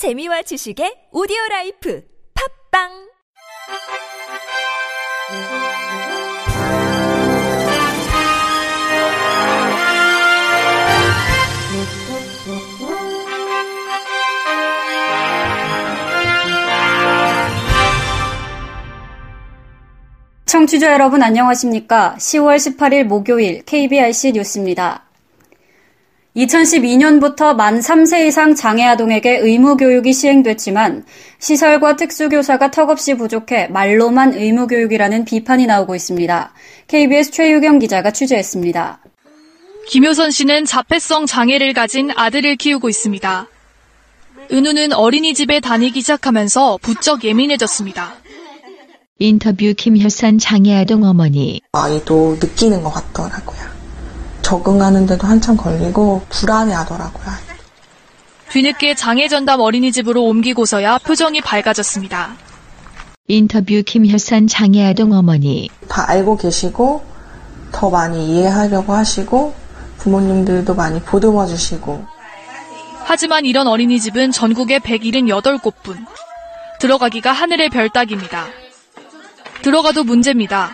재미와 지식의 오디오 라이프 팝빵 청취자 여러분 안녕하십니까? 10월 18일 목요일 KBRC 뉴스입니다. 2012년부터 만 3세 이상 장애 아동에게 의무 교육이 시행됐지만 시설과 특수교사가 턱없이 부족해 말로만 의무 교육이라는 비판이 나오고 있습니다. KBS 최유경 기자가 취재했습니다. 김효선 씨는 자폐성 장애를 가진 아들을 키우고 있습니다. 은우는 어린이집에 다니기 시작하면서 부쩍 예민해졌습니다. 인터뷰 김효선 장애아동 어머니. 아이도 느끼는 것 같더라고요. 적응하는데도 한참 걸리고 불안해 하더라고요. 뒤늦게 장애 전담 어린이집으로 옮기고서야 표정이 밝아졌습니다. 인터뷰 김효선 장애아동 어머니. 다 알고 계시고 더 많이 이해하려고 하시고 부모님들도 많이 보듬어 주시고 하지만 이런 어린이집은 전국에 178곳뿐. 들어가기가 하늘의 별 따기입니다. 들어가도 문제입니다.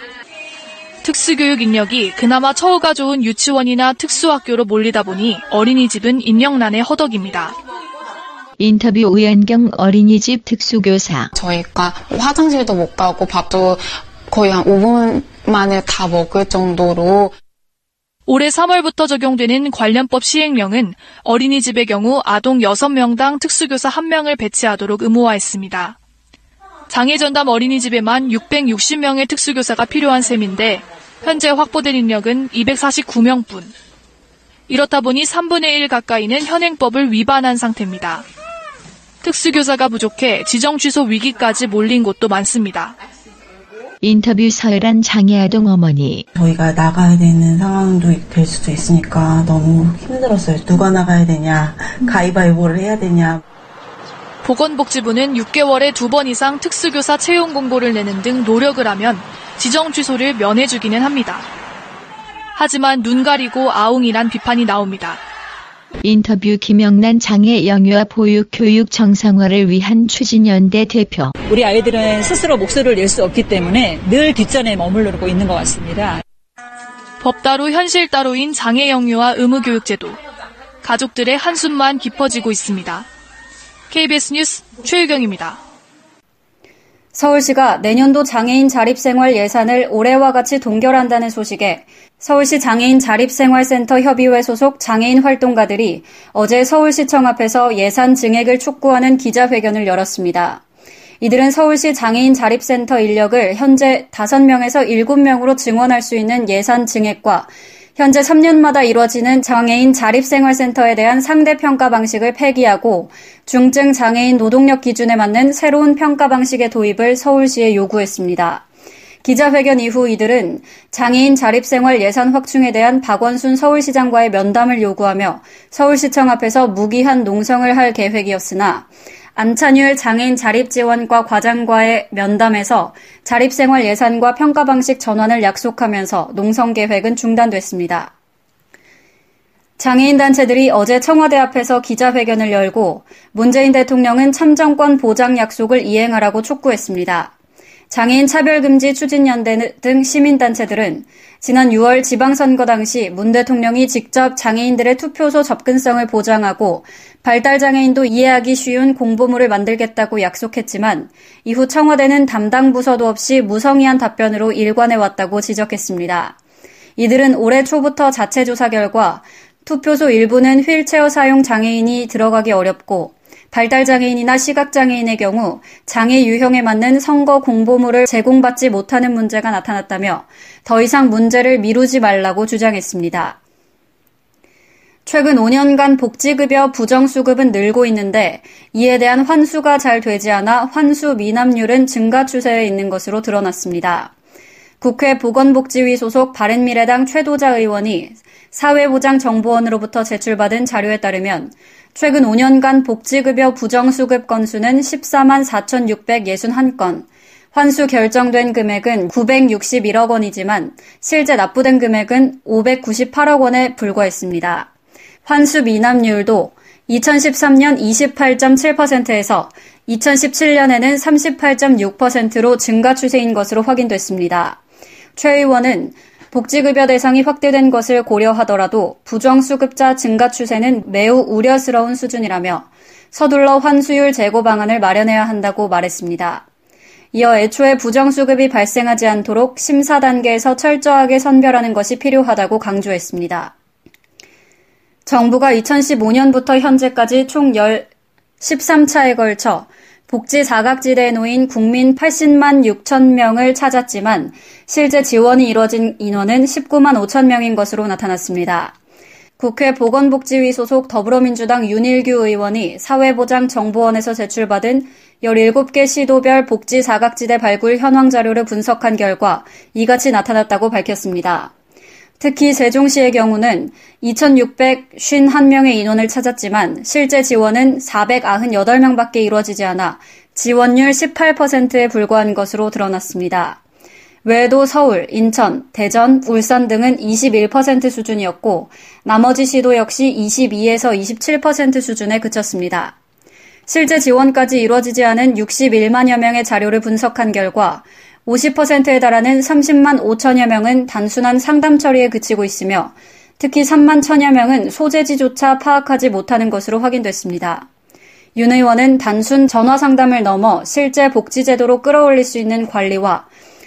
특수교육 인력이 그나마 처우가 좋은 유치원이나 특수학교로 몰리다 보니 어린이집은 인력난의 허덕입니다. 인터뷰 우연경 어린이집 특수교사. 저희가 화장실도 못 가고 밥도 거의 한 5분 만에 다 먹을 정도로 올해 3월부터 적용되는 관련법 시행령은 어린이집의 경우 아동 6명당 특수교사 1명을 배치하도록 의무화했습니다. 장애 전담 어린이집에만 660명의 특수교사가 필요한 셈인데 현재 확보된 인력은 249명뿐. 이렇다 보니 3분의 1 가까이는 현행법을 위반한 상태입니다. 특수교사가 부족해 지정 취소 위기까지 몰린 곳도 많습니다. 인터뷰 서열한 장애아동 어머니. 저희가 나가야 되는 상황도 될 수도 있으니까 너무 힘들었어요. 누가 나가야 되냐, 가위바위보를 해야 되냐. 보건복지부는 6개월에 두 번 이상 특수교사 채용 공고를 내는 등 노력을 하면 지정 취소를 면해주기는 합니다. 하지만 눈 가리고 아웅이란 비판이 나옵니다. 인터뷰 김영란 장애 영유아 보육 교육 정상화를 위한 추진연대 대표. 우리 아이들은 스스로 목소리를 낼 수 없기 때문에 늘 뒷전에 머물르고 있는 것 같습니다. 법 따로 현실 따로인 장애 영유아 의무 교육 제도. 가족들의 한숨만 깊어지고 있습니다. KBS 뉴스 최유경입니다. 서울시가 내년도 장애인 자립생활 예산을 올해와 같이 동결한다는 소식에 서울시 장애인 자립생활센터 협의회 소속 장애인 활동가들이 어제 서울시청 앞에서 예산 증액을 촉구하는 기자회견을 열었습니다. 이들은 서울시 장애인 자립센터 인력을 현재 5명에서 7명으로 증원할 수 있는 예산 증액과 현재 3년마다 이루어지는 장애인 자립생활센터에 대한 상대 평가 방식을 폐기하고 중증 장애인 노동력 기준에 맞는 새로운 평가 방식의 도입을 서울시에 요구했습니다. 기자회견 이후 이들은 장애인 자립생활 예산 확충에 대한 박원순 서울시장과의 면담을 요구하며 서울시청 앞에서 무기한 농성을 할 계획이었으나 안찬율 장애인 자립지원과 과장과의 면담에서 자립생활 예산과 평가 방식 전환을 약속하면서 농성 계획은 중단됐습니다. 장애인 단체들이 어제 청와대 앞에서 기자회견을 열고 문재인 대통령은 참정권 보장 약속을 이행하라고 촉구했습니다. 장애인 차별금지 추진연대 등 시민단체들은 지난 6월 지방선거 당시 문 대통령이 직접 장애인들의 투표소 접근성을 보장하고 발달장애인도 이해하기 쉬운 공보물을 만들겠다고 약속했지만 이후 청와대는 담당 부서도 없이 무성의한 답변으로 일관해왔다고 지적했습니다. 이들은 올해 초부터 자체 조사 결과 투표소 일부는 휠체어 사용 장애인이 들어가기 어렵고 발달장애인이나 시각장애인의 경우 장애 유형에 맞는 선거 공보물을 제공받지 못하는 문제가 나타났다며 더 이상 문제를 미루지 말라고 주장했습니다. 최근 5년간 복지급여 부정수급은 늘고 있는데 이에 대한 환수가 잘 되지 않아 환수 미납률은 증가 추세에 있는 것으로 드러났습니다. 국회 보건복지위 소속 바른미래당 최도자 의원이 사회보장정보원으로부터 제출받은 자료에 따르면 최근 5년간 복지급여 부정수급 건수는 14만 4,661건, 환수 결정된 금액은 961억 원이지만 실제 납부된 금액은 598억 원에 불과했습니다. 환수 미납률도 2013년 28.7%에서 2017년에는 38.6%로 증가 추세인 것으로 확인됐습니다. 최 의원은 복지급여 대상이 확대된 것을 고려하더라도 부정수급자 증가 추세는 매우 우려스러운 수준이라며 서둘러 환수율 제고 방안을 마련해야 한다고 말했습니다. 이어 애초에 부정수급이 발생하지 않도록 심사 단계에서 철저하게 선별하는 것이 필요하다고 강조했습니다. 정부가 2015년부터 현재까지 총 13차에 걸쳐 복지 사각지대에 놓인 국민 80만 6천 명을 찾았지만 실제 지원이 이뤄진 인원은 19만 5천 명인 것으로 나타났습니다. 국회 보건복지위 소속 더불어민주당 윤일규 의원이 사회보장정보원에서 제출받은 17개 시도별 복지 사각지대 발굴 현황 자료를 분석한 결과 이같이 나타났다고 밝혔습니다. 특히 세종시의 경우는 2,651명의 인원을 찾았지만 실제 지원은 498명밖에 이루어지지 않아 지원율 18%에 불과한 것으로 드러났습니다. 외에도 서울, 인천, 대전, 울산 등은 21% 수준이었고 나머지 시도 역시 22에서 27% 수준에 그쳤습니다. 실제 지원까지 이루어지지 않은 61만여 명의 자료를 분석한 결과 50%에 달하는 30만 5천여 명은 단순한 상담 처리에 그치고 있으며 특히 3만 천여 명은 소재지조차 파악하지 못하는 것으로 확인됐습니다. 윤 의원은 단순 전화 상담을 넘어 실제 복지제도로 끌어올릴 수 있는 관리와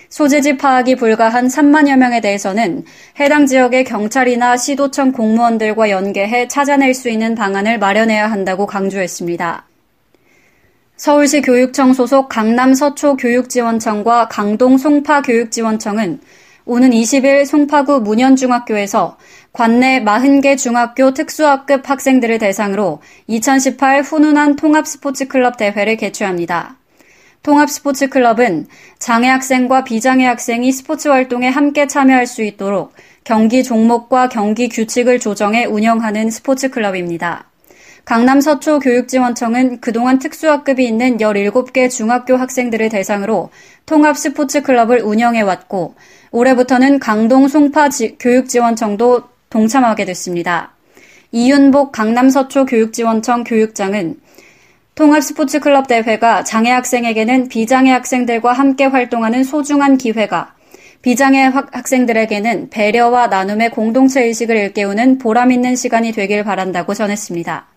소재지 파악이 불가한 3만여 명에 대해서는 해당 지역의 경찰이나 시도청 공무원들과 연계해 찾아낼 수 있는 방안을 마련해야 한다고 강조했습니다. 서울시 교육청 소속 강남 서초 교육지원청과 강동 송파 교육지원청은 오는 20일 송파구 문현중학교에서 관내 40개 중학교 특수학급 학생들을 대상으로 2018 훈훈한 통합스포츠클럽 대회를 개최합니다. 통합스포츠클럽은 장애 학생과 비장애 학생이 스포츠 활동에 함께 참여할 수 있도록 경기 종목과 경기 규칙을 조정해 운영하는 스포츠클럽입니다. 강남 서초 교육지원청은 그동안 특수학급이 있는 17개 중학교 학생들을 대상으로 통합 스포츠 클럽을 운영해 왔고 올해부터는 강동 송파 교육지원청도 동참하게 됐습니다. 이윤복 강남 서초 교육지원청 교육장은 통합 스포츠 클럽 대회가 장애 학생에게는 비장애 학생들과 함께 활동하는 소중한 기회가 비장애 학생들에게는 배려와 나눔의 공동체 의식을 일깨우는 보람 있는 시간이 되길 바란다고 전했습니다.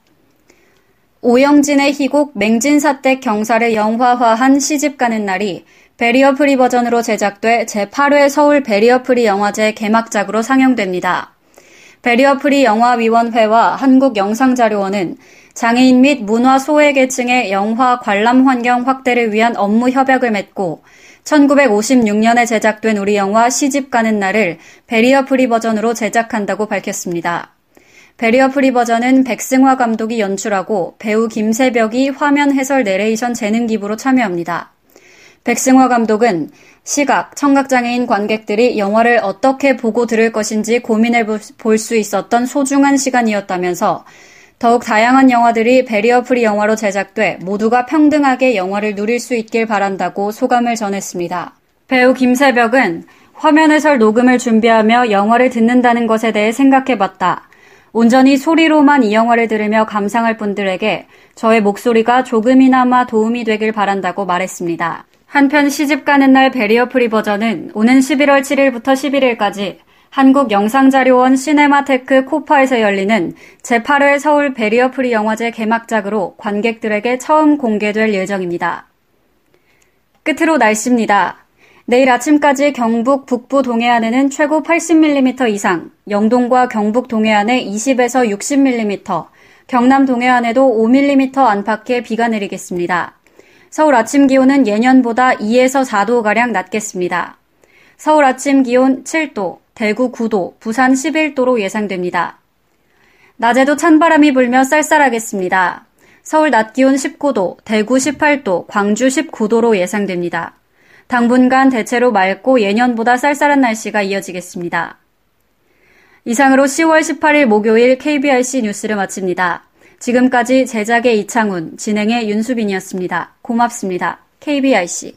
오영진의 희곡 맹진사댁 경사를 영화화한 시집 가는 날이 배리어 프리 버전으로 제작돼 제8회 서울 배리어 프리 영화제 개막작으로 상영됩니다. 배리어 프리 영화위원회와 한국영상자료원은 장애인 및 문화 소외 계층의 영화 관람 환경 확대를 위한 업무 협약을 맺고 1956년에 제작된 우리 영화 시집 가는 날을 배리어 프리 버전으로 제작한다고 밝혔습니다. 배리어 프리 버전은 백승화 감독이 연출하고 배우 김새벽이 화면 해설 내레이션 재능 기부로 참여합니다. 백승화 감독은 시각, 청각장애인 관객들이 영화를 어떻게 보고 들을 것인지 고민해 볼 수 있었던 소중한 시간이었다면서 더욱 다양한 영화들이 배리어 프리 영화로 제작돼 모두가 평등하게 영화를 누릴 수 있길 바란다고 소감을 전했습니다. 배우 김새벽은 화면 해설 녹음을 준비하며 영화를 듣는다는 것에 대해 생각해 봤다. 온전히 소리로만 이 영화를 들으며 감상할 분들에게 저의 목소리가 조금이나마 도움이 되길 바란다고 말했습니다. 한편 시집 가는 날 배리어 프리 버전은 오는 11월 7일부터 11일까지 한국영상자료원 시네마테크 KOFA에서 열리는 제8회 서울 배리어 프리 영화제 개막작으로 관객들에게 처음 공개될 예정입니다. 끝으로 날씨입니다. 내일 아침까지 경북 북부 동해안에는 최고 80mm 이상, 영동과 경북 동해안에 20에서 60mm, 경남 동해안에도 5mm 안팎의 비가 내리겠습니다. 서울 아침 기온은 예년보다 2에서 4도가량 낮겠습니다. 서울 아침 기온 7도, 대구 9도, 부산 11도로 예상됩니다. 낮에도 찬바람이 불며 쌀쌀하겠습니다. 서울 낮 기온 19도, 대구 18도, 광주 19도로 예상됩니다. 당분간 대체로 맑고 예년보다 쌀쌀한 날씨가 이어지겠습니다. 이상으로 10월 18일 목요일 KBRC 뉴스를 마칩니다. 지금까지 제작의 이창훈, 진행의 윤수빈이었습니다. 고맙습니다. KBRC.